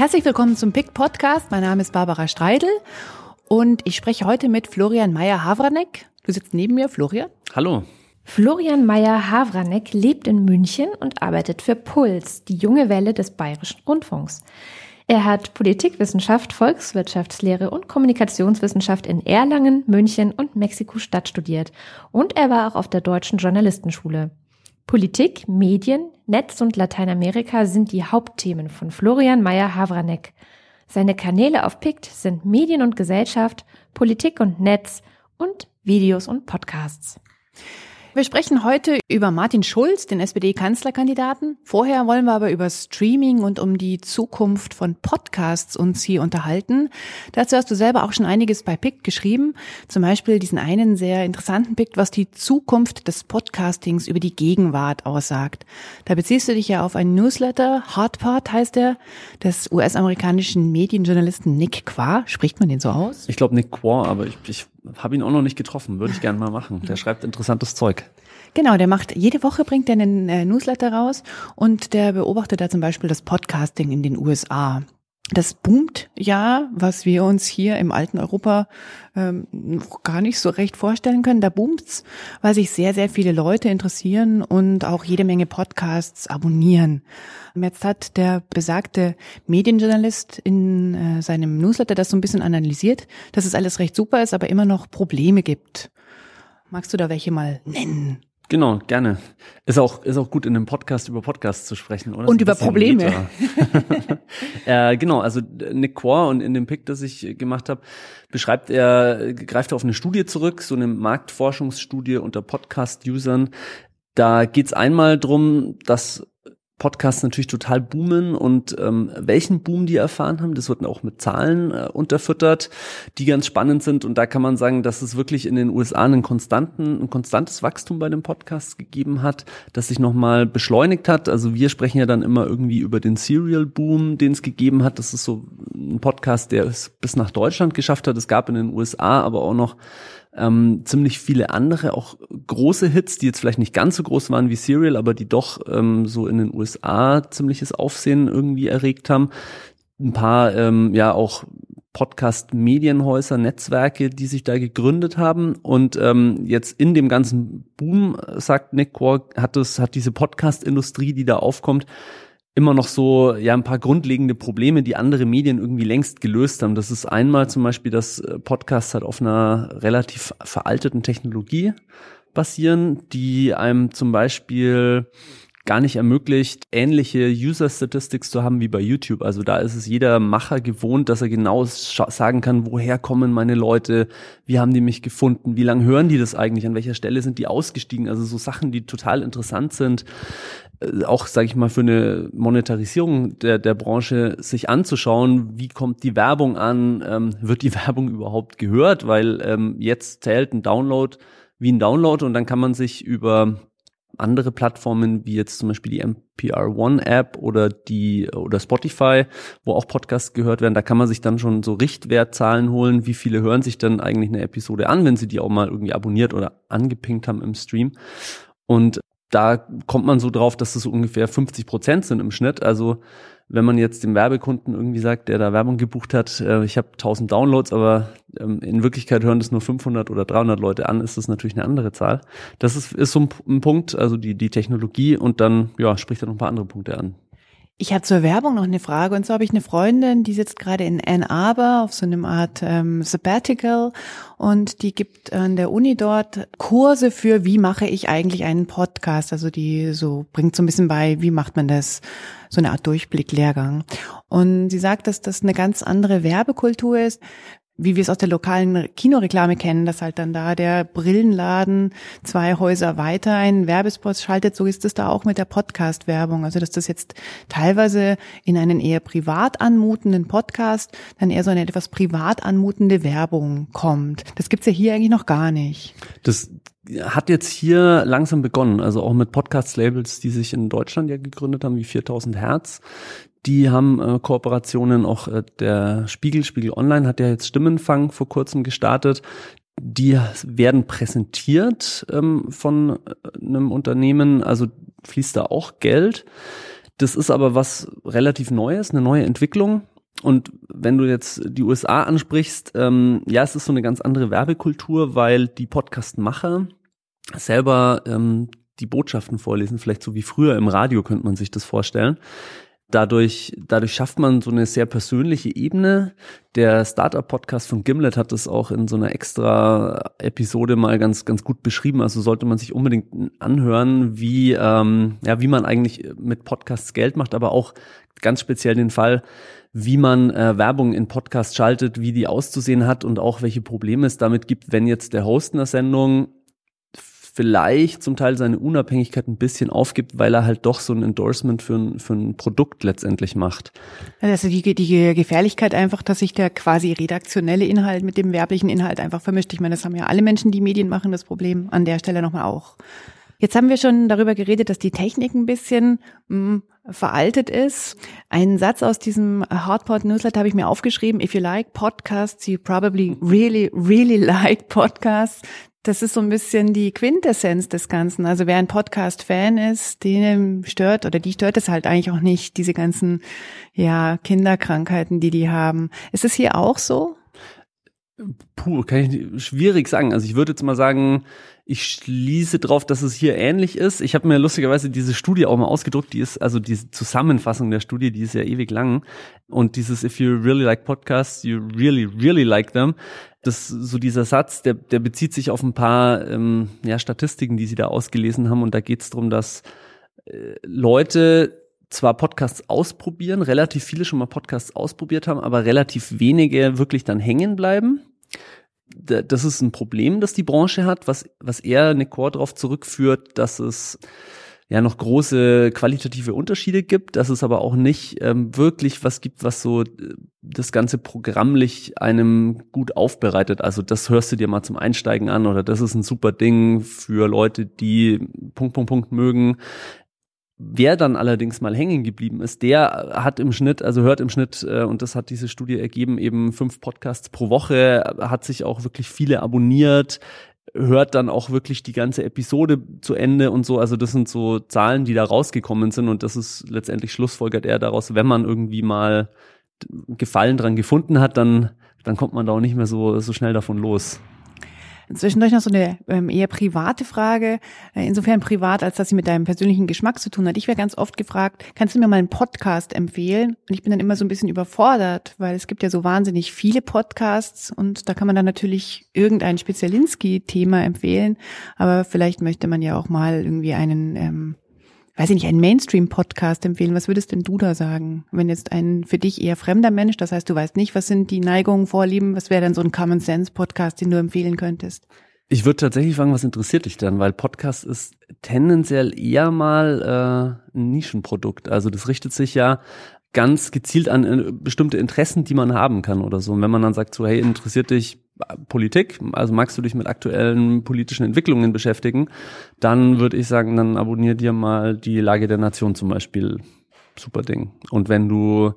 Herzlich willkommen zum PIC Podcast. Mein Name ist Barbara Streidel und ich spreche heute mit Florian Meyer-Havranek. Du sitzt neben mir, Florian. Hallo. Florian Meyer-Havranek lebt in München und arbeitet für Puls, die junge Welle des Bayerischen Rundfunks. Er hat Politikwissenschaft, Volkswirtschaftslehre und Kommunikationswissenschaft in Erlangen, München und Mexiko-Stadt studiert und er war auch auf der Deutschen Journalistenschule. Politik, Medien, Netz und Lateinamerika sind die Hauptthemen von Florian Meyer-Havranek. Seine Kanäle auf PICT sind Medien und Gesellschaft, Politik und Netz und Videos und Podcasts. Wir sprechen heute über Martin Schulz, den SPD-Kanzlerkandidaten. Vorher wollen wir aber über Streaming und um die Zukunft von Podcasts uns hier unterhalten. Dazu hast du selber auch schon einiges bei PIC geschrieben. Zum Beispiel diesen einen sehr interessanten PIC, was die Zukunft des Podcastings über die Gegenwart aussagt. Da beziehst du dich ja auf einen Newsletter, Hardpart heißt er, des US-amerikanischen Medienjournalisten Nick Qua. Spricht man den so aus? Ich glaube Nick Qua, aber ich, ich habe ihn auch noch nicht getroffen, würde ich gerne mal machen. Der schreibt interessantes Zeug. Genau, der macht, jede Woche bringt er einen äh, Newsletter raus und der beobachtet da zum Beispiel das Podcasting in den USA das boomt ja, was wir uns hier im alten Europa ähm, gar nicht so recht vorstellen können. Da boomt's, weil sich sehr, sehr viele Leute interessieren und auch jede Menge Podcasts abonnieren. Jetzt hat der besagte Medienjournalist in äh, seinem Newsletter das so ein bisschen analysiert, dass es alles recht super ist, aber immer noch Probleme gibt. Magst du da welche mal nennen? Genau, gerne. Ist auch, ist auch gut, in einem Podcast über Podcasts zu sprechen, oder? Und über Probleme. äh, genau, also Nick Quore und in dem Pick, das ich gemacht habe, beschreibt er, greift er auf eine Studie zurück, so eine Marktforschungsstudie unter Podcast-Usern. Da geht's einmal drum, dass Podcasts natürlich total boomen und ähm, welchen Boom die erfahren haben, das wird auch mit Zahlen äh, unterfüttert, die ganz spannend sind und da kann man sagen, dass es wirklich in den USA einen konstanten, ein konstantes Wachstum bei den Podcasts gegeben hat, das sich nochmal beschleunigt hat. Also wir sprechen ja dann immer irgendwie über den Serial Boom, den es gegeben hat. Das ist so ein Podcast, der es bis nach Deutschland geschafft hat. Es gab in den USA aber auch noch ähm, ziemlich viele andere, auch große Hits, die jetzt vielleicht nicht ganz so groß waren wie Serial, aber die doch ähm, so in den USA ziemliches Aufsehen irgendwie erregt haben. Ein paar, ähm, ja, auch Podcast-Medienhäuser, Netzwerke, die sich da gegründet haben. Und ähm, jetzt in dem ganzen Boom, sagt Nick Quark, hat es, hat diese Podcast-Industrie, die da aufkommt, immer noch so ja ein paar grundlegende Probleme, die andere Medien irgendwie längst gelöst haben. Das ist einmal zum Beispiel, dass äh, Podcasts halt auf einer relativ veralteten Technologie basieren, die einem zum Beispiel gar nicht ermöglicht, ähnliche User Statistics zu haben wie bei YouTube. Also da ist es jeder Macher gewohnt, dass er genau sagen kann, woher kommen meine Leute, wie haben die mich gefunden, wie lange hören die das eigentlich, an welcher Stelle sind die ausgestiegen. Also so Sachen, die total interessant sind, äh, auch, sage ich mal, für eine Monetarisierung der, der Branche sich anzuschauen, wie kommt die Werbung an, ähm, wird die Werbung überhaupt gehört, weil ähm, jetzt zählt ein Download wie ein Download und dann kann man sich über andere Plattformen wie jetzt zum Beispiel die NPR One App oder die oder Spotify, wo auch Podcasts gehört werden, da kann man sich dann schon so Richtwertzahlen holen, wie viele hören sich dann eigentlich eine Episode an, wenn sie die auch mal irgendwie abonniert oder angepinkt haben im Stream. Und da kommt man so drauf, dass das so ungefähr 50 Prozent sind im Schnitt. Also wenn man jetzt dem Werbekunden irgendwie sagt, der da Werbung gebucht hat, äh, ich habe 1000 Downloads, aber ähm, in Wirklichkeit hören das nur 500 oder 300 Leute an, ist das natürlich eine andere Zahl. Das ist, ist so ein, ein Punkt, also die, die Technologie und dann ja, spricht er noch ein paar andere Punkte an. Ich habe zur Werbung noch eine Frage. Und zwar habe ich eine Freundin, die sitzt gerade in Ann Arbor auf so einem Art ähm, Sabbatical und die gibt an der Uni dort Kurse für, wie mache ich eigentlich einen Podcast. Also die so bringt so ein bisschen bei, wie macht man das, so eine Art Durchblick-Lehrgang. Und sie sagt, dass das eine ganz andere Werbekultur ist wie wir es aus der lokalen Kinoreklame kennen, dass halt dann da der Brillenladen zwei Häuser weiter einen Werbespot schaltet, so ist es da auch mit der Podcast-Werbung. Also dass das jetzt teilweise in einen eher privat anmutenden Podcast dann eher so eine etwas privat anmutende Werbung kommt. Das gibt's ja hier eigentlich noch gar nicht. Das hat jetzt hier langsam begonnen, also auch mit Podcast-Labels, die sich in Deutschland ja gegründet haben, wie 4000 Hertz, die haben äh, Kooperationen, auch äh, der Spiegel, Spiegel Online hat ja jetzt Stimmenfang vor kurzem gestartet. Die werden präsentiert ähm, von äh, einem Unternehmen, also fließt da auch Geld. Das ist aber was relativ Neues, eine neue Entwicklung. Und wenn du jetzt die USA ansprichst, ähm, ja, es ist so eine ganz andere Werbekultur, weil die Podcastmacher selber ähm, die Botschaften vorlesen, vielleicht so wie früher im Radio könnte man sich das vorstellen. Dadurch, dadurch schafft man so eine sehr persönliche Ebene. Der Startup-Podcast von Gimlet hat das auch in so einer extra Episode mal ganz, ganz gut beschrieben. Also sollte man sich unbedingt anhören, wie, ähm, ja, wie man eigentlich mit Podcasts Geld macht, aber auch ganz speziell den Fall, wie man äh, Werbung in Podcasts schaltet, wie die auszusehen hat und auch welche Probleme es damit gibt, wenn jetzt der Host einer Sendung vielleicht zum Teil seine Unabhängigkeit ein bisschen aufgibt, weil er halt doch so ein Endorsement für ein, für ein Produkt letztendlich macht. Also die, die Gefährlichkeit einfach, dass sich der quasi redaktionelle Inhalt mit dem werblichen Inhalt einfach vermischt. Ich meine, das haben ja alle Menschen, die Medien machen, das Problem an der Stelle nochmal auch. Jetzt haben wir schon darüber geredet, dass die Technik ein bisschen mh, hm, veraltet ist. Einen Satz aus diesem Hardpod Newsletter habe ich mir aufgeschrieben. If you like podcasts, you probably really, really like podcasts. Das ist so ein bisschen die Quintessenz des Ganzen. Also wer ein Podcast-Fan ist, den stört oder die stört es halt eigentlich auch nicht, diese ganzen, ja, Kinderkrankheiten, die die haben. Ist es hier auch so? Puh, kann ich schwierig sagen. Also ich würde jetzt mal sagen, ich schließe drauf, dass es hier ähnlich ist. Ich habe mir lustigerweise diese Studie auch mal ausgedruckt. Die ist also diese Zusammenfassung der Studie, die ist ja ewig lang. Und dieses If you really like podcasts, you really really like them. Das so dieser Satz, der der bezieht sich auf ein paar ähm, ja Statistiken, die sie da ausgelesen haben. Und da geht es darum, dass äh, Leute zwar Podcasts ausprobieren, relativ viele schon mal Podcasts ausprobiert haben, aber relativ wenige wirklich dann hängen bleiben das ist ein Problem, das die Branche hat, was, was eher Core darauf zurückführt, dass es ja noch große qualitative Unterschiede gibt, dass es aber auch nicht ähm, wirklich was gibt, was so äh, das ganze programmlich einem gut aufbereitet. Also das hörst du dir mal zum Einsteigen an oder das ist ein super Ding für Leute, die Punkt, Punkt, Punkt mögen. Wer dann allerdings mal hängen geblieben ist, der hat im Schnitt, also hört im Schnitt, äh, und das hat diese Studie ergeben, eben fünf Podcasts pro Woche, hat sich auch wirklich viele abonniert, hört dann auch wirklich die ganze Episode zu Ende und so. Also das sind so Zahlen, die da rausgekommen sind und das ist letztendlich schlussfolgert er daraus, wenn man irgendwie mal Gefallen dran gefunden hat, dann, dann kommt man da auch nicht mehr so, so schnell davon los. Zwischendurch noch so eine ähm, eher private Frage, äh, insofern privat, als dass sie mit deinem persönlichen Geschmack zu tun hat. Ich wäre ganz oft gefragt, kannst du mir mal einen Podcast empfehlen? Und ich bin dann immer so ein bisschen überfordert, weil es gibt ja so wahnsinnig viele Podcasts und da kann man dann natürlich irgendein Spezialinski-Thema empfehlen, aber vielleicht möchte man ja auch mal irgendwie einen ähm, weiß ich nicht, einen Mainstream-Podcast empfehlen. Was würdest denn du da sagen? Wenn jetzt ein für dich eher fremder Mensch, das heißt, du weißt nicht, was sind die Neigungen, Vorlieben, was wäre dann so ein Common Sense-Podcast, den du empfehlen könntest? Ich würde tatsächlich fragen, was interessiert dich dann? Weil Podcast ist tendenziell eher mal äh, ein Nischenprodukt. Also das richtet sich ja ganz gezielt an äh, bestimmte Interessen, die man haben kann oder so. Und wenn man dann sagt so, hey, interessiert dich Politik, also magst du dich mit aktuellen politischen Entwicklungen beschäftigen, dann würde ich sagen, dann abonnier dir mal die Lage der Nation zum Beispiel. Super Ding. Und wenn du,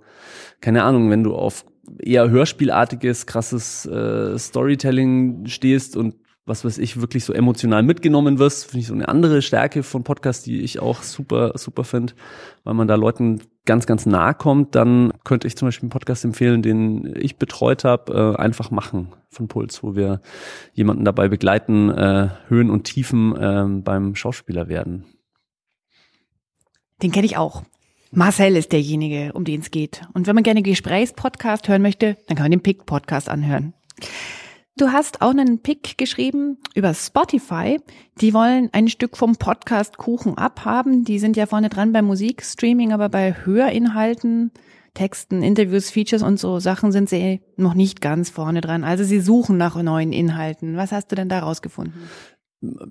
keine Ahnung, wenn du auf eher hörspielartiges, krasses äh, Storytelling stehst und was weiß ich, wirklich so emotional mitgenommen wirst, finde ich so eine andere Stärke von Podcast, die ich auch super, super finde, weil man da Leuten ganz, ganz nahe kommt, dann könnte ich zum Beispiel einen Podcast empfehlen, den ich betreut habe, äh, einfach machen von Puls, wo wir jemanden dabei begleiten, äh, Höhen und Tiefen äh, beim Schauspieler werden. Den kenne ich auch. Marcel ist derjenige, um den es geht. Und wenn man gerne Gesprächspodcast hören möchte, dann kann man den Pick-Podcast anhören. Du hast auch einen Pick geschrieben über Spotify. Die wollen ein Stück vom Podcast Kuchen abhaben. Die sind ja vorne dran bei Musikstreaming, aber bei Hörinhalten, Texten, Interviews, Features und so Sachen sind sie noch nicht ganz vorne dran. Also sie suchen nach neuen Inhalten. Was hast du denn da rausgefunden?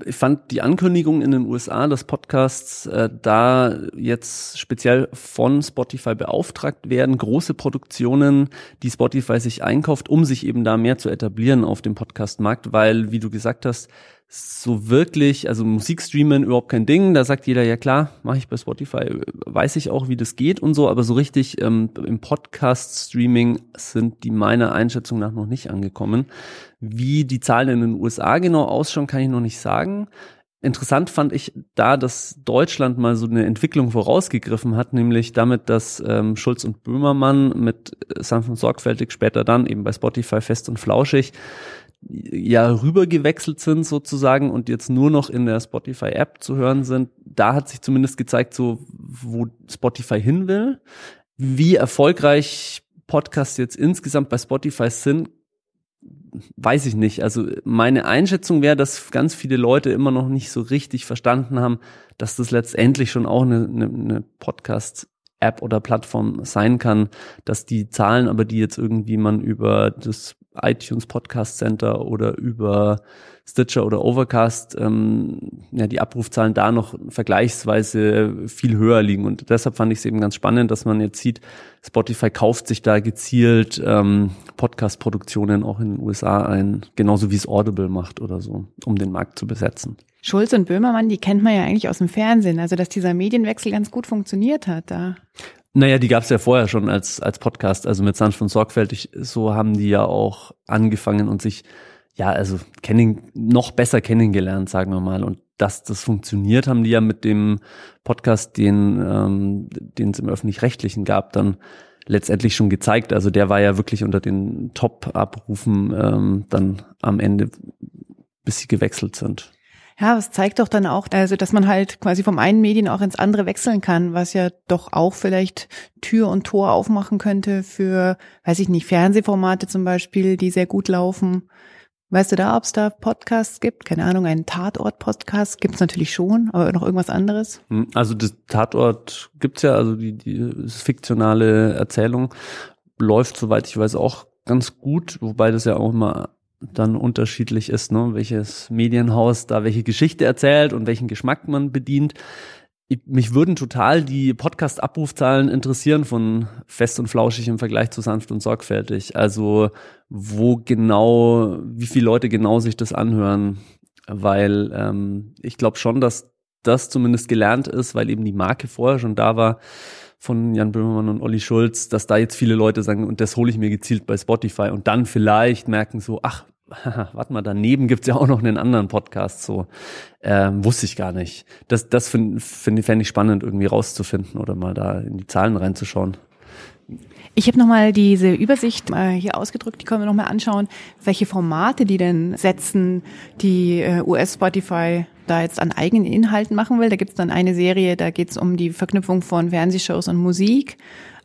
Ich fand die Ankündigung in den USA, dass Podcasts äh, da jetzt speziell von Spotify beauftragt werden, große Produktionen, die Spotify sich einkauft, um sich eben da mehr zu etablieren auf dem Podcastmarkt, weil, wie du gesagt hast, so wirklich, also Musikstreamen überhaupt kein Ding. Da sagt jeder, ja klar, mache ich bei Spotify, weiß ich auch, wie das geht und so, aber so richtig ähm, im Podcast-Streaming sind die meiner Einschätzung nach noch nicht angekommen. Wie die Zahlen in den USA genau ausschauen, kann ich noch nicht sagen. Interessant fand ich da, dass Deutschland mal so eine Entwicklung vorausgegriffen hat, nämlich damit, dass ähm, Schulz und Böhmermann mit äh, sanft und sorgfältig später dann eben bei Spotify fest und flauschig ja rübergewechselt sind sozusagen und jetzt nur noch in der Spotify App zu hören sind. Da hat sich zumindest gezeigt, so wo Spotify hin will. Wie erfolgreich Podcasts jetzt insgesamt bei Spotify sind, weiß ich nicht. Also meine Einschätzung wäre, dass ganz viele Leute immer noch nicht so richtig verstanden haben, dass das letztendlich schon auch eine, eine, eine Podcast App oder Plattform sein kann, dass die Zahlen aber, die jetzt irgendwie man über das iTunes Podcast Center oder über Stitcher oder Overcast ähm, ja die Abrufzahlen da noch vergleichsweise viel höher liegen und deshalb fand ich es eben ganz spannend, dass man jetzt sieht, Spotify kauft sich da gezielt ähm, Podcast-Produktionen auch in den USA ein, genauso wie es Audible macht oder so, um den Markt zu besetzen. Schulz und Böhmermann, die kennt man ja eigentlich aus dem Fernsehen, also dass dieser Medienwechsel ganz gut funktioniert hat da. Naja, die gab es ja vorher schon als, als Podcast, also mit sanft und sorgfältig. So haben die ja auch angefangen und sich, ja, also kennen, noch besser kennengelernt, sagen wir mal. Und dass das funktioniert, haben die ja mit dem Podcast, den ähm, den es im Öffentlich-Rechtlichen gab, dann letztendlich schon gezeigt. Also der war ja wirklich unter den Top-Abrufen ähm, dann am Ende, bis sie gewechselt sind. Ja, das zeigt doch dann auch, also dass man halt quasi vom einen Medien auch ins andere wechseln kann, was ja doch auch vielleicht Tür und Tor aufmachen könnte für, weiß ich nicht, Fernsehformate zum Beispiel, die sehr gut laufen. Weißt du da, ob es da Podcasts gibt? Keine Ahnung, einen Tatort-Podcast gibt es natürlich schon, aber noch irgendwas anderes? Hm, also das Tatort gibt's ja, also die, die fiktionale Erzählung läuft, soweit ich weiß, auch ganz gut, wobei das ja auch immer dann unterschiedlich ist, ne? welches Medienhaus da welche Geschichte erzählt und welchen Geschmack man bedient. Ich, mich würden total die Podcast-Abrufzahlen interessieren von fest und flauschig im Vergleich zu sanft und sorgfältig. Also wo genau, wie viele Leute genau sich das anhören, weil ähm, ich glaube schon, dass das zumindest gelernt ist, weil eben die Marke vorher schon da war von Jan Böhmermann und Olli Schulz, dass da jetzt viele Leute sagen, und das hole ich mir gezielt bei Spotify und dann vielleicht merken so, ach, warte mal, daneben gibt's ja auch noch einen anderen Podcast, so ähm, wusste ich gar nicht. Das, das finde find, fänd ich spannend, irgendwie rauszufinden oder mal da in die Zahlen reinzuschauen. Ich habe nochmal diese Übersicht äh, hier ausgedrückt, die können wir nochmal anschauen, welche Formate die denn setzen, die äh, US-Spotify da jetzt an eigenen Inhalten machen will. Da gibt's dann eine Serie, da geht's um die Verknüpfung von Fernsehshows und Musik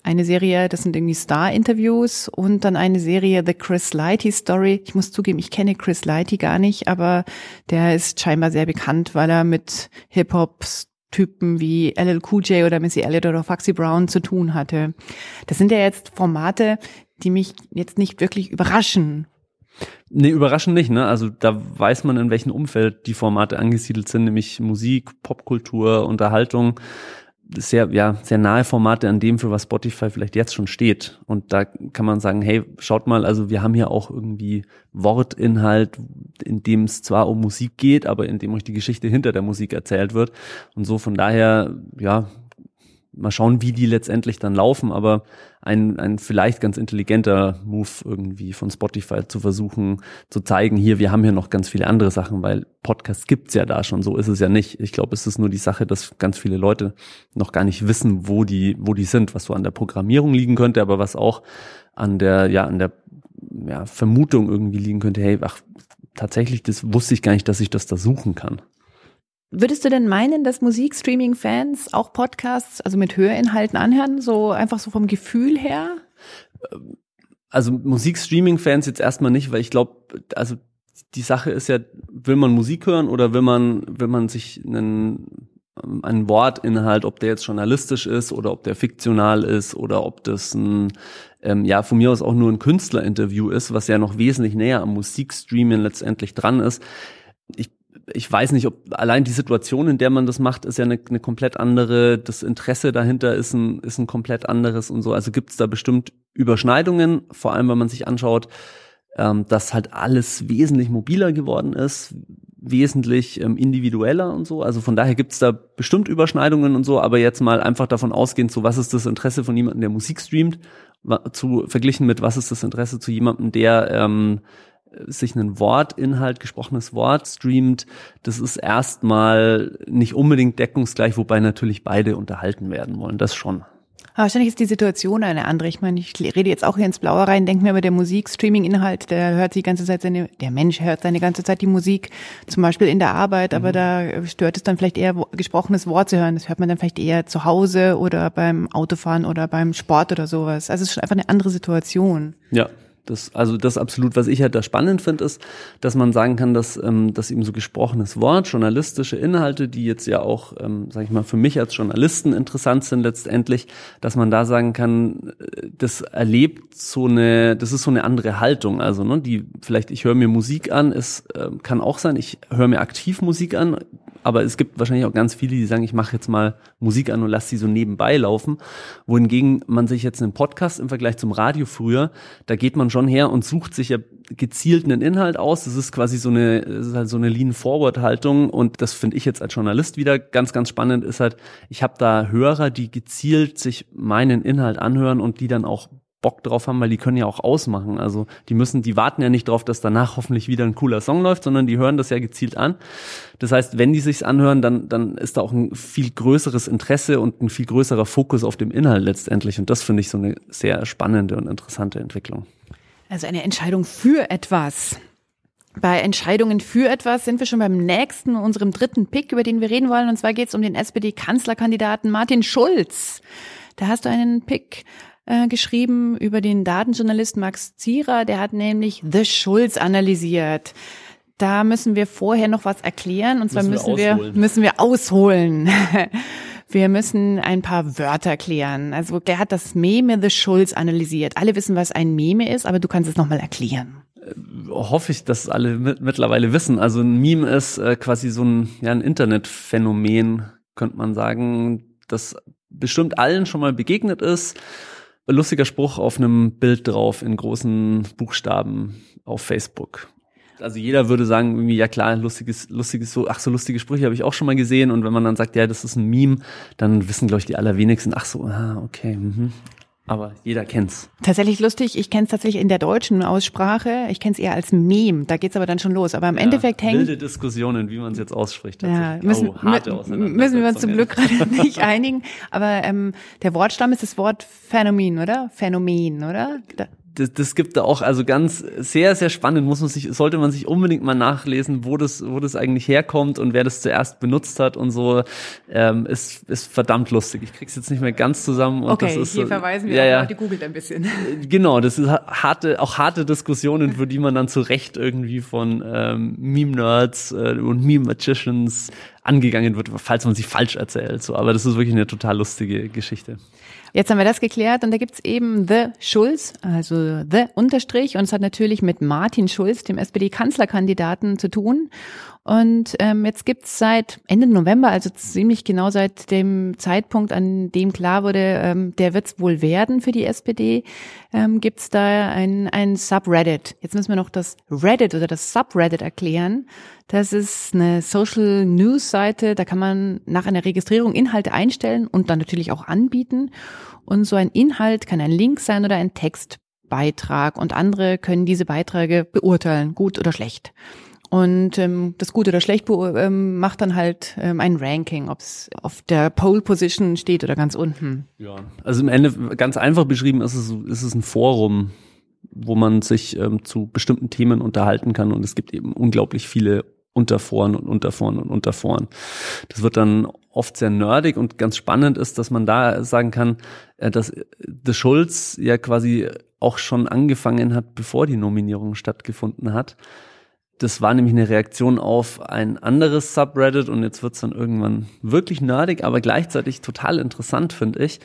eine Serie, das sind irgendwie Star-Interviews und dann eine Serie The Chris Lighty Story. Ich muss zugeben, ich kenne Chris Lighty gar nicht, aber der ist scheinbar sehr bekannt, weil er mit Hip-Hops Typen wie LL Cool J oder Missy Elliott oder Foxy Brown zu tun hatte. Das sind ja jetzt Formate, die mich jetzt nicht wirklich überraschen. Nee, überraschend nicht, ne? Also da weiß man, in welchem Umfeld die Formate angesiedelt sind, nämlich Musik, Popkultur, Unterhaltung sehr, ja, sehr nahe Formate an dem, für was Spotify vielleicht jetzt schon steht. Und da kann man sagen, hey, schaut mal, also wir haben hier auch irgendwie Wortinhalt, in dem es zwar um Musik geht, aber in dem euch die Geschichte hinter der Musik erzählt wird. Und so von daher, ja, mal schauen, wie die letztendlich dann laufen, aber ein, ein vielleicht ganz intelligenter Move irgendwie von Spotify zu versuchen zu zeigen, hier, wir haben hier noch ganz viele andere Sachen, weil Podcasts gibt's ja da schon, so ist es ja nicht. Ich glaube, es ist nur die Sache, dass ganz viele Leute noch gar nicht wissen, wo die, wo die sind, was so an der Programmierung liegen könnte, aber was auch an der, ja, an der ja, Vermutung irgendwie liegen könnte, hey, ach, tatsächlich, das wusste ich gar nicht, dass ich das da suchen kann. Würdest du denn meinen, dass Musikstreaming-Fans auch Podcasts, also mit Hörinhalten anhören, so einfach so vom Gefühl her? Also Musikstreaming-Fans jetzt erstmal nicht, weil ich glaube, also die Sache ist ja, will man Musik hören oder will man, will man sich einen, einen Wortinhalt, ob der jetzt journalistisch ist oder ob der fiktional ist oder ob das ein, ähm, ja, von mir aus auch nur ein Künstlerinterview ist, was ja noch wesentlich näher am Musikstreaming letztendlich dran ist. Ich ich weiß nicht, ob allein die Situation, in der man das macht, ist ja eine, eine komplett andere. Das Interesse dahinter ist ein, ist ein komplett anderes und so. Also gibt es da bestimmt Überschneidungen, vor allem wenn man sich anschaut, ähm, dass halt alles wesentlich mobiler geworden ist, wesentlich ähm, individueller und so. Also von daher gibt es da bestimmt Überschneidungen und so, aber jetzt mal einfach davon ausgehend, so was ist das Interesse von jemandem, der Musik streamt, zu verglichen mit was ist das Interesse zu jemandem, der ähm, sich einen Wortinhalt, gesprochenes Wort streamt, das ist erstmal nicht unbedingt deckungsgleich, wobei natürlich beide unterhalten werden wollen. Das schon. Aber wahrscheinlich ist die Situation eine andere. Ich meine, ich rede jetzt auch hier ins Blaue rein, denke mir aber der Musik-Streaming-Inhalt, der hört die ganze Zeit seine, der Mensch hört seine ganze Zeit die Musik, zum Beispiel in der Arbeit, aber mhm. da stört es dann vielleicht eher, gesprochenes Wort zu hören. Das hört man dann vielleicht eher zu Hause oder beim Autofahren oder beim Sport oder sowas. Also es ist schon einfach eine andere Situation. Ja, das, also das absolut, was ich halt da spannend finde, ist, dass man sagen kann, dass, ähm, dass eben so gesprochenes Wort, journalistische Inhalte, die jetzt ja auch, ähm, sage ich mal, für mich als Journalisten interessant sind letztendlich, dass man da sagen kann, äh, das erlebt so eine, das ist so eine andere Haltung. Also, ne, die vielleicht, ich höre mir Musik an, es äh, kann auch sein, ich höre mir aktiv Musik an, aber es gibt wahrscheinlich auch ganz viele, die sagen, ich mache jetzt mal Musik an und lasse sie so nebenbei laufen. Wohingegen man sich jetzt einen Podcast im Vergleich zum Radio früher, da geht man schon her und sucht sich ja gezielt einen Inhalt aus. Das ist quasi so eine, das ist halt so eine Lean-Forward-Haltung und das finde ich jetzt als Journalist wieder ganz, ganz spannend, ist halt, ich habe da Hörer, die gezielt sich meinen Inhalt anhören und die dann auch Bock drauf haben, weil die können ja auch ausmachen. Also die müssen, die warten ja nicht drauf, dass danach hoffentlich wieder ein cooler Song läuft, sondern die hören das ja gezielt an. Das heißt, wenn die sich's anhören, dann dann ist da auch ein viel größeres Interesse und ein viel größerer Fokus auf dem Inhalt letztendlich. Und das finde ich so eine sehr spannende und interessante Entwicklung. Also eine Entscheidung für etwas. Bei Entscheidungen für etwas sind wir schon beim nächsten, unserem dritten Pick, über den wir reden wollen. Und zwar geht es um den SPD-Kanzlerkandidaten Martin Schulz. Da hast du einen Pick äh, geschrieben über den Datenjournalist Max Zierer. Der hat nämlich The Schulz analysiert. Da müssen wir vorher noch was erklären. Und zwar müssen, müssen wir, müssen wir ausholen. Wir müssen ein paar Wörter klären. Also der hat das Meme The Schulz analysiert. Alle wissen, was ein Meme ist, aber du kannst es nochmal erklären äh, hoffe ich, dass alle mit, mittlerweile wissen. Also ein Meme ist äh, quasi so ein, ja, ein Internetphänomen, könnte man sagen, das bestimmt allen schon mal begegnet ist lustiger Spruch auf einem Bild drauf in großen Buchstaben auf Facebook. Also jeder würde sagen, irgendwie, ja klar, lustiges, lustiges, so, ach so lustige Sprüche habe ich auch schon mal gesehen. Und wenn man dann sagt, ja, das ist ein Meme, dann wissen, glaube ich, die allerwenigsten, ach so, ah, okay, mhm aber jeder kennt's. Tatsächlich lustig, ich kenne es tatsächlich in der deutschen Aussprache, ich kenne es eher als Meme, da geht's aber dann schon los. Aber im ja, Endeffekt hängt... Wilde Diskussionen, wie man es jetzt ausspricht. Ja, müssen, oh, müssen wir uns zum Glück gerade nicht einigen. Aber ähm, der Wortstamm ist das Wort Phänomen, oder? Phänomen, oder? Da das, das gibt da auch also ganz sehr sehr spannend muss man sich sollte man sich unbedingt mal nachlesen wo das wo das eigentlich herkommt und wer das zuerst benutzt hat und so ähm, ist ist verdammt lustig. Ich krieg's jetzt nicht mehr ganz zusammen und okay, das ist hier verweisen wir ja, ja. die googelt ein bisschen. Genau das ist harte auch harte Diskussionen für die man dann zu Recht irgendwie von ähm, Meme Nerds äh, und Meme Magicians angegangen wird falls man sie falsch erzählt so. Aber das ist wirklich eine total lustige Geschichte Jetzt haben wir das geklärt und da gibt's eben The Schulz, also The Unterstrich und es hat natürlich mit Martin Schulz, dem SPD-Kanzlerkandidaten, zu tun. Und ähm, jetzt gibt's seit Ende November, also ziemlich genau seit dem Zeitpunkt, an dem klar wurde, ähm, der wird's wohl werden für die SPD, ähm, gibt's da ein, ein Subreddit. Jetzt müssen wir noch das Reddit oder das Subreddit erklären. Das ist eine Social News Seite, da kann man nach einer Registrierung Inhalte einstellen und dann natürlich auch anbieten. Und so ein Inhalt kann ein Link sein oder ein Textbeitrag und andere können diese Beiträge beurteilen, gut oder schlecht. Und ähm, das Gute oder Schlecht ähm, macht dann halt ähm, ein Ranking, ob es auf der Pole Position steht oder ganz unten. Ja, also im Ende ganz einfach beschrieben ist es, ist es ein Forum, wo man sich ähm, zu bestimmten Themen unterhalten kann und es gibt eben unglaublich viele Unterforen und Unterforen und Unterforen. Das wird dann oft sehr nerdig und ganz spannend ist, dass man da sagen kann, äh, dass The Schulz ja quasi auch schon angefangen hat, bevor die Nominierung stattgefunden hat das war nämlich eine Reaktion auf ein anderes Subreddit und jetzt wird's dann irgendwann wirklich nerdig, aber gleichzeitig total interessant, finde ich.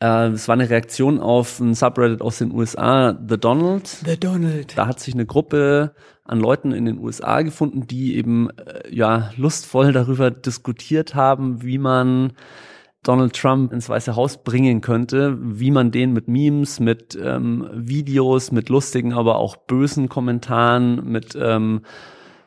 Äh, es war eine Reaktion auf ein Subreddit aus den USA, The Donald. The Donald. Da hat sich eine Gruppe an Leuten in den USA gefunden, die eben äh, ja lustvoll darüber diskutiert haben, wie man Donald Trump ins Weiße Haus bringen könnte, wie man den mit Memes, mit ähm, Videos, mit lustigen, aber auch bösen Kommentaren, mit ähm,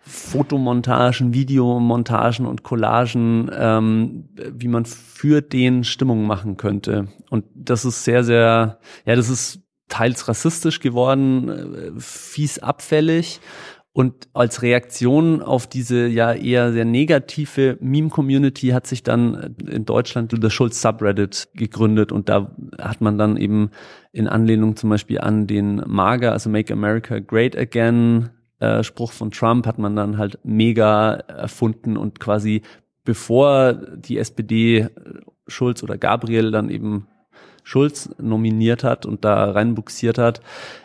Fotomontagen, Videomontagen und Collagen, ähm, wie man für den Stimmung machen könnte. Und das ist sehr, sehr, ja, das ist teils rassistisch geworden, äh, fies abfällig. Und als Reaktion auf diese ja eher sehr negative Meme-Community hat sich dann in Deutschland der Schulz Subreddit gegründet. Und da hat man dann eben in Anlehnung zum Beispiel an den MAGA, also Make America Great Again, äh, Spruch von Trump hat man dann halt mega erfunden. Und quasi bevor die SPD Schulz oder Gabriel dann eben Schulz nominiert hat und da reinbuxiert hat,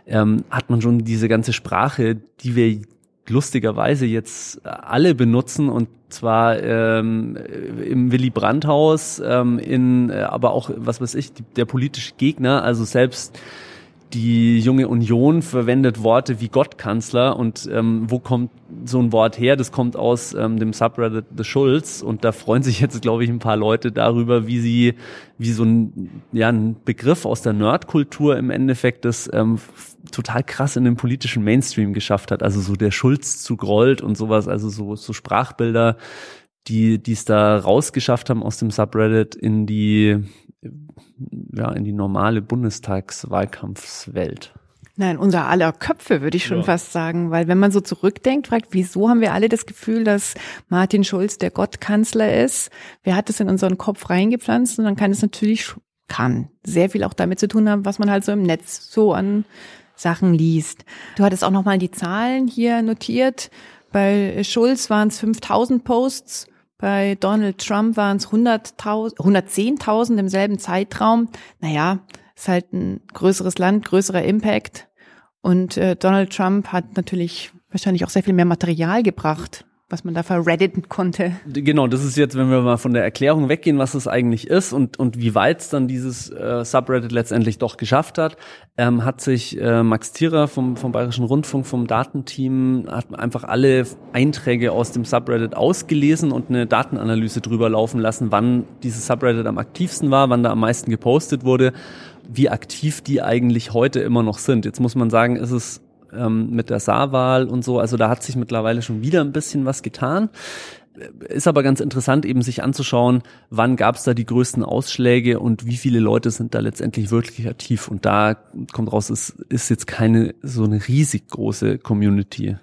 ähm, hat man schon diese ganze Sprache, die wir lustigerweise jetzt alle benutzen und zwar ähm, im Willy Brandt Haus, ähm, in äh, aber auch was weiß ich, der politische Gegner, also selbst die junge Union verwendet Worte wie Gottkanzler und ähm, wo kommt so ein Wort her? Das kommt aus ähm, dem Subreddit The Schulz und da freuen sich jetzt, glaube ich, ein paar Leute darüber, wie sie, wie so ein, ja, ein Begriff aus der Nerdkultur im Endeffekt das ähm, total krass in den politischen Mainstream geschafft hat. Also so der Schulz zu Grollt und sowas, also so, so Sprachbilder, die die es da rausgeschafft haben aus dem Subreddit in die ja in die normale Bundestagswahlkampfswelt. Nein, unser aller Köpfe, würde ich schon ja. fast sagen, weil wenn man so zurückdenkt, fragt, wieso haben wir alle das Gefühl, dass Martin Schulz der Gottkanzler ist? Wer hat das in unseren Kopf reingepflanzt? Und dann kann es natürlich, kann sehr viel auch damit zu tun haben, was man halt so im Netz so an Sachen liest. Du hattest auch nochmal die Zahlen hier notiert. Bei Schulz waren es 5000 Posts, bei Donald Trump waren es 110.000 im selben Zeitraum. Naja, ist halt ein größeres Land, größerer Impact. Und äh, Donald Trump hat natürlich wahrscheinlich auch sehr viel mehr Material gebracht was man da verredditen konnte. Genau, das ist jetzt, wenn wir mal von der Erklärung weggehen, was es eigentlich ist und, und wie weit es dann dieses äh, Subreddit letztendlich doch geschafft hat, ähm, hat sich äh, Max Thierer vom, vom Bayerischen Rundfunk, vom Datenteam, hat einfach alle Einträge aus dem Subreddit ausgelesen und eine Datenanalyse drüber laufen lassen, wann dieses Subreddit am aktivsten war, wann da am meisten gepostet wurde, wie aktiv die eigentlich heute immer noch sind. Jetzt muss man sagen, ist es ähm, mit der Saarwahl und so. Also da hat sich mittlerweile schon wieder ein bisschen was getan. Ist aber ganz interessant, eben sich anzuschauen, wann gab es da die größten Ausschläge und wie viele Leute sind da letztendlich wirklich aktiv. Und da kommt raus, es ist jetzt keine so eine riesig große Community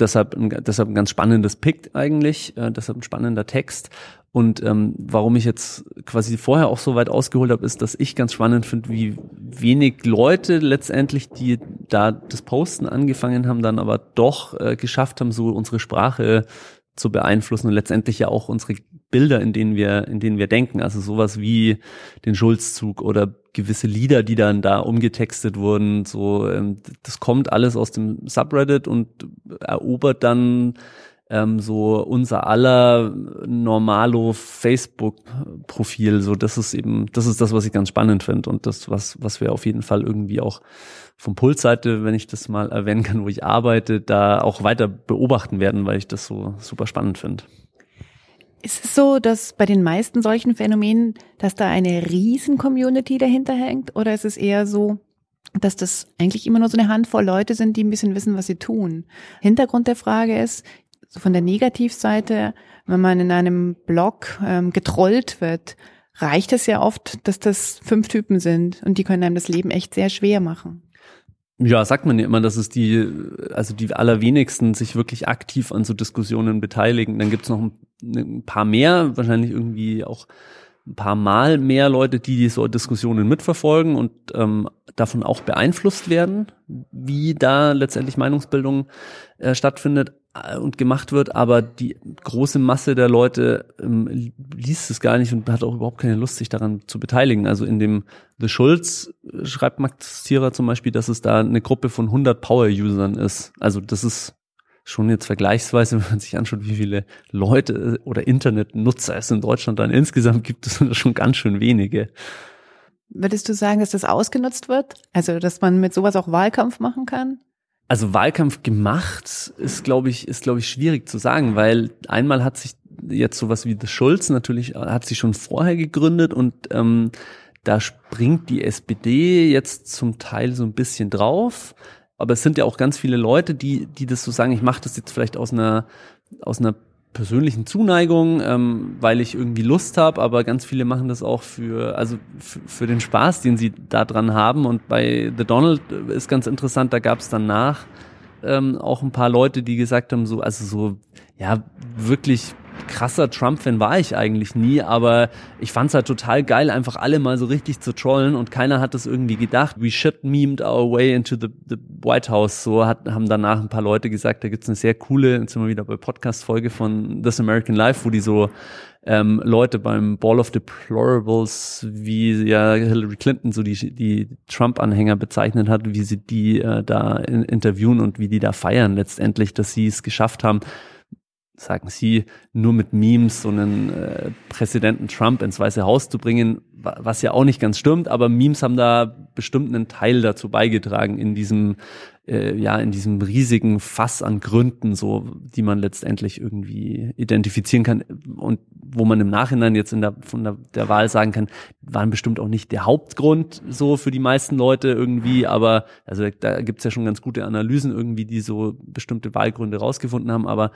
deshalb, deshalb ein ganz spannendes Pick eigentlich, äh, deshalb ein spannender Text. Und ähm, warum ich jetzt quasi vorher auch so weit ausgeholt habe, ist, dass ich ganz spannend finde, wie wenig Leute letztendlich, die da das Posten angefangen haben, dann aber doch äh, geschafft haben, so unsere Sprache zu beeinflussen und letztendlich ja auch unsere Bilder, in denen wir, in denen wir denken. Also sowas wie den Schulzzug oder gewisse Lieder, die dann da umgetextet wurden. So, ähm, das kommt alles aus dem Subreddit und erobert dann ähm, so unser aller normalo Facebook-Profil. So, das ist eben, das ist das, was ich ganz spannend finde und das, was, was wir auf jeden Fall irgendwie auch vom Pulsseite, wenn ich das mal erwähnen kann, wo ich arbeite, da auch weiter beobachten werden, weil ich das so super spannend finde. Ist es so, dass bei den meisten solchen Phänomenen, dass da eine riesen Community dahinter hängt? Oder ist es eher so, dass das eigentlich immer nur so eine Handvoll Leute sind, die ein bisschen wissen, was sie tun? Hintergrund der Frage ist, so von der Negativseite, wenn man in einem Blog ähm, getrollt wird, reicht es ja oft, dass das fünf Typen sind und die können einem das Leben echt sehr schwer machen. Ja, sagt man ja immer, dass es die, also die allerwenigsten sich wirklich aktiv an so Diskussionen beteiligen. Dann gibt's noch ein, ein paar mehr, wahrscheinlich irgendwie auch ein paar Mal mehr Leute, die so Diskussionen mitverfolgen und ähm, davon auch beeinflusst werden, wie da letztendlich Meinungsbildung äh, stattfindet. Äh, und gemacht wird, aber die große Masse der Leute ähm, liest es gar nicht und hat auch überhaupt keine Lust, sich daran zu beteiligen. Also in dem The Schulz äh, schreibt Max Thierer zum Beispiel, dass es da eine Gruppe von 100 Power-Usern ist. Also das ist schon jetzt vergleichsweise, wenn man sich anschaut, wie viele Leute äh, oder Internetnutzer es in Deutschland dann insgesamt gibt, das sind schon ganz schön wenige. Würdest du sagen, dass das ausgenutzt wird? Also, dass man mit sowas auch Wahlkampf machen kann? Also Wahlkampf gemacht ist, glaube ich, ist, glaube ich, schwierig zu sagen, weil einmal hat sich jetzt sowas wie The Schulz natürlich, hat sich schon vorher gegründet und ähm, da springt die SPD jetzt zum Teil so ein bisschen drauf. Aber es sind ja auch ganz viele Leute, die, die das so sagen, ich mache das jetzt vielleicht aus einer, aus einer persönlichen Zuneigung, ähm, weil ich irgendwie Lust habe, aber ganz viele machen das auch für, also für den Spaß, den sie da dran haben. Und bei The Donald ist ganz interessant, da gab es danach ähm, auch ein paar Leute, die gesagt haben, so, also so, ja, wirklich krasser Trump-Fan war ich eigentlich nie, aber ich fand's halt total geil, einfach alle mal so richtig zu trollen und keiner hat das irgendwie gedacht. We should memed our way into the, the White House. So hat, haben danach ein paar Leute gesagt, da gibt's eine sehr coole, jetzt sind wir wieder bei Podcast-Folge von This American Life, wo die so ähm, Leute beim Ball of Deplorables, wie ja Hillary Clinton so die, die Trump-Anhänger bezeichnet hat, wie sie die äh, da in, interviewen und wie die da feiern letztendlich, dass sie es geschafft haben, sagen Sie, nur mit Memes so einen äh, Präsidenten Trump ins Weiße Haus zu bringen, was ja auch nicht ganz stimmt, aber Memes haben da bestimmt einen Teil dazu beigetragen in diesem äh, ja in diesem riesigen Fass an Gründen, so die man letztendlich irgendwie identifizieren kann und wo man im Nachhinein jetzt in der von der, der Wahl sagen kann, waren bestimmt auch nicht der Hauptgrund so für die meisten Leute irgendwie, aber also da gibt's ja schon ganz gute Analysen irgendwie, die so bestimmte Wahlgründe rausgefunden haben, aber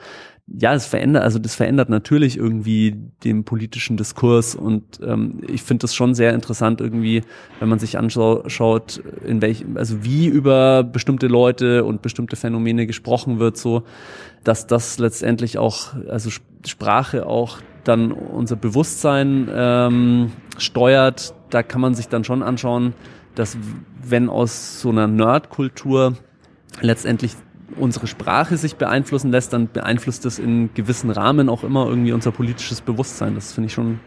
ja, es verändert, also das verändert natürlich irgendwie den politischen Diskurs und ähm, ich finde das schon sehr interessant irgendwie, wenn man sich anschaut, in welchem, also wie über bestimmte Leute und bestimmte Phänomene gesprochen wird, so, dass das letztendlich auch, also Sprache auch dann unser Bewusstsein ähm, steuert. Da kann man sich dann schon anschauen, dass wenn aus so einer Nerdkultur letztendlich unsere Sprache sich beeinflussen lässt, dann beeinflusst das in gewissen Rahmen auch immer irgendwie unser politisches Bewusstsein. Das finde ich schon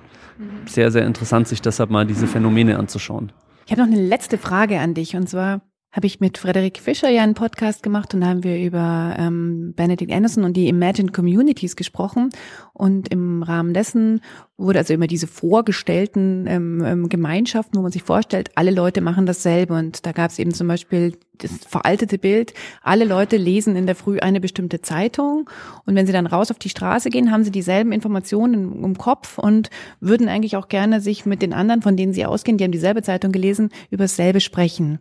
sehr, sehr interessant, sich deshalb mal diese Phänomene anzuschauen. Ich habe noch eine letzte Frage an dich und zwar habe ich mit Frederik Fischer ja einen Podcast gemacht und da haben wir über ähm, Benedict Anderson und die Imagined Communities gesprochen. Und im Rahmen dessen wurde also immer diese vorgestellten ähm, ähm, Gemeinschaften, wo man sich vorstellt, alle Leute machen dasselbe. Und da gab es eben zum Beispiel das veraltete Bild, alle Leute lesen in der Früh eine bestimmte Zeitung und wenn sie dann raus auf die Straße gehen, haben sie dieselben Informationen im Kopf und würden eigentlich auch gerne sich mit den anderen, von denen sie ausgehen, die haben dieselbe Zeitung gelesen, über dasselbe sprechen.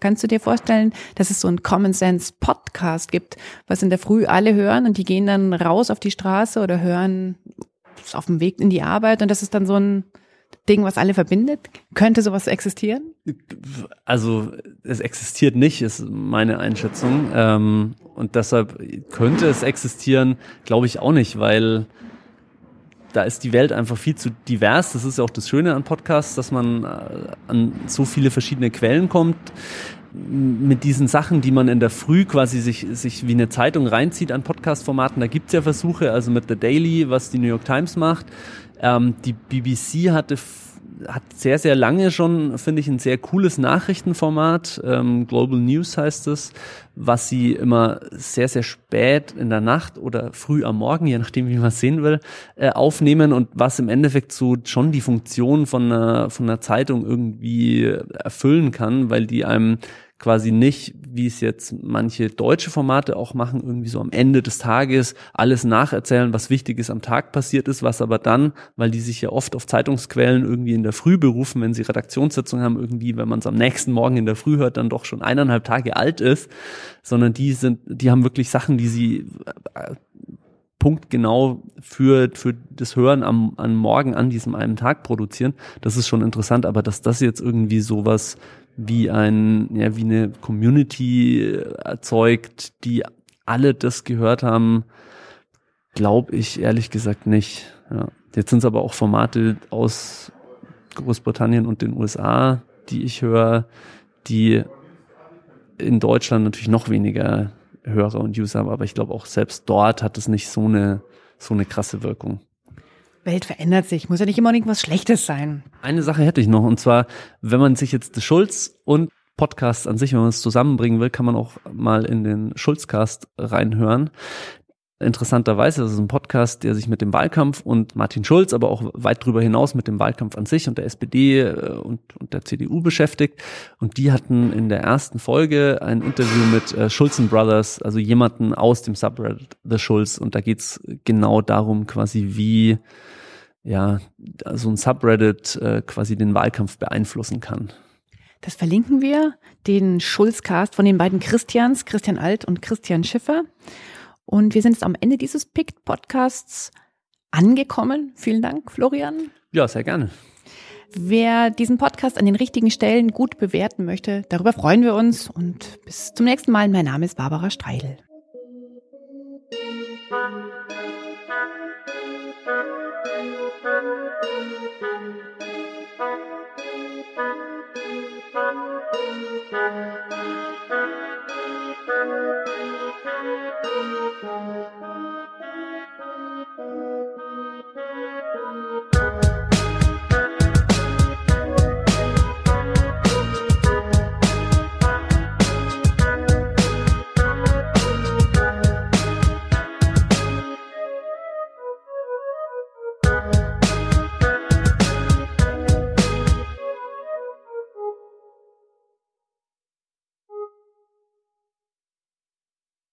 Kannst du dir vorstellen, dass es so ein Common Sense Podcast gibt, was in der Früh alle hören und die gehen dann raus auf die Straße oder hören auf dem Weg in die Arbeit und das ist dann so ein Ding, was alle verbindet? Könnte sowas existieren? Also es existiert nicht, ist meine Einschätzung. Ähm, und deshalb könnte es existieren, glaube ich auch nicht, weil da ist die Welt einfach viel zu divers. Das ist ja auch das Schöne an Podcasts, dass man äh, an so viele verschiedene Quellen kommt mit diesen Sachen, die man in der Früh quasi sich, sich wie eine Zeitung reinzieht an Podcast-Formaten, da gibt's ja Versuche, also mit The Daily, was die New York Times macht. Ähm, die BBC hatte hat sehr, sehr lange schon, finde ich, ein sehr cooles Nachrichtenformat. Ähm, Global News heißt es, was sie immer sehr, sehr spät in der Nacht oder früh am Morgen, je nachdem, wie man es sehen will, äh, aufnehmen und was im Endeffekt so schon die Funktion von einer, von einer Zeitung irgendwie erfüllen kann, weil die einem quasi nicht, wie es jetzt manche deutsche Formate auch machen, irgendwie so am Ende des Tages alles nacherzählen, was Wichtiges am Tag passiert ist, was aber dann, weil die sich ja oft auf Zeitungsquellen irgendwie in der Früh berufen, wenn sie Redaktionssitzungen haben, irgendwie, wenn man es am nächsten Morgen in der Früh hört, dann doch schon eineinhalb Tage alt ist, sondern die sind, die haben wirklich Sachen, die sie äh, punktgenau für, für das Hören am, am Morgen an diesem einen Tag produzieren. Das ist schon interessant, aber dass das jetzt irgendwie sowas wie ein, ja, wie eine Community erzeugt, die alle das gehört haben, glaube ich ehrlich gesagt nicht. Ja. Jetzt sind es aber auch Formate aus Großbritannien und den USA, die ich höre, die in Deutschland natürlich noch weniger Hörer und User haben, aber ich glaube auch selbst dort hat es nicht so eine, so eine krasse Wirkung. Welt verändert sich, muss ja nicht immer irgendwas Schlechtes sein. Eine Sache hätte ich noch, und zwar, wenn man sich jetzt Schulz und Podcast an sich, wenn man es zusammenbringen will, kann man auch mal in den Schulzcast reinhören. Interessanterweise, das ist ein Podcast, der sich mit dem Wahlkampf und Martin Schulz, aber auch weit darüber hinaus mit dem Wahlkampf an sich und der SPD äh, und, und der CDU beschäftigt. Und die hatten in der ersten Folge ein Interview mit äh, Schulzen Brothers, also jemanden aus dem Subreddit The Schulz. Und da geht's genau darum, quasi wie ja, so ein Subreddit äh, quasi den Wahlkampf beeinflussen kann. Das verlinken wir, den Schulzcast von den beiden Christians, Christian Alt und Christian Schiffer. Und wir sind jetzt am Ende dieses PICT Podcasts angekommen. Vielen Dank, Florian. Ja, sehr gerne. Wer diesen Podcast an den richtigen Stellen gut bewerten möchte, darüber freuen wir uns und bis zum nächsten Mal. Mein Name ist Barbara Streidel. Thank you.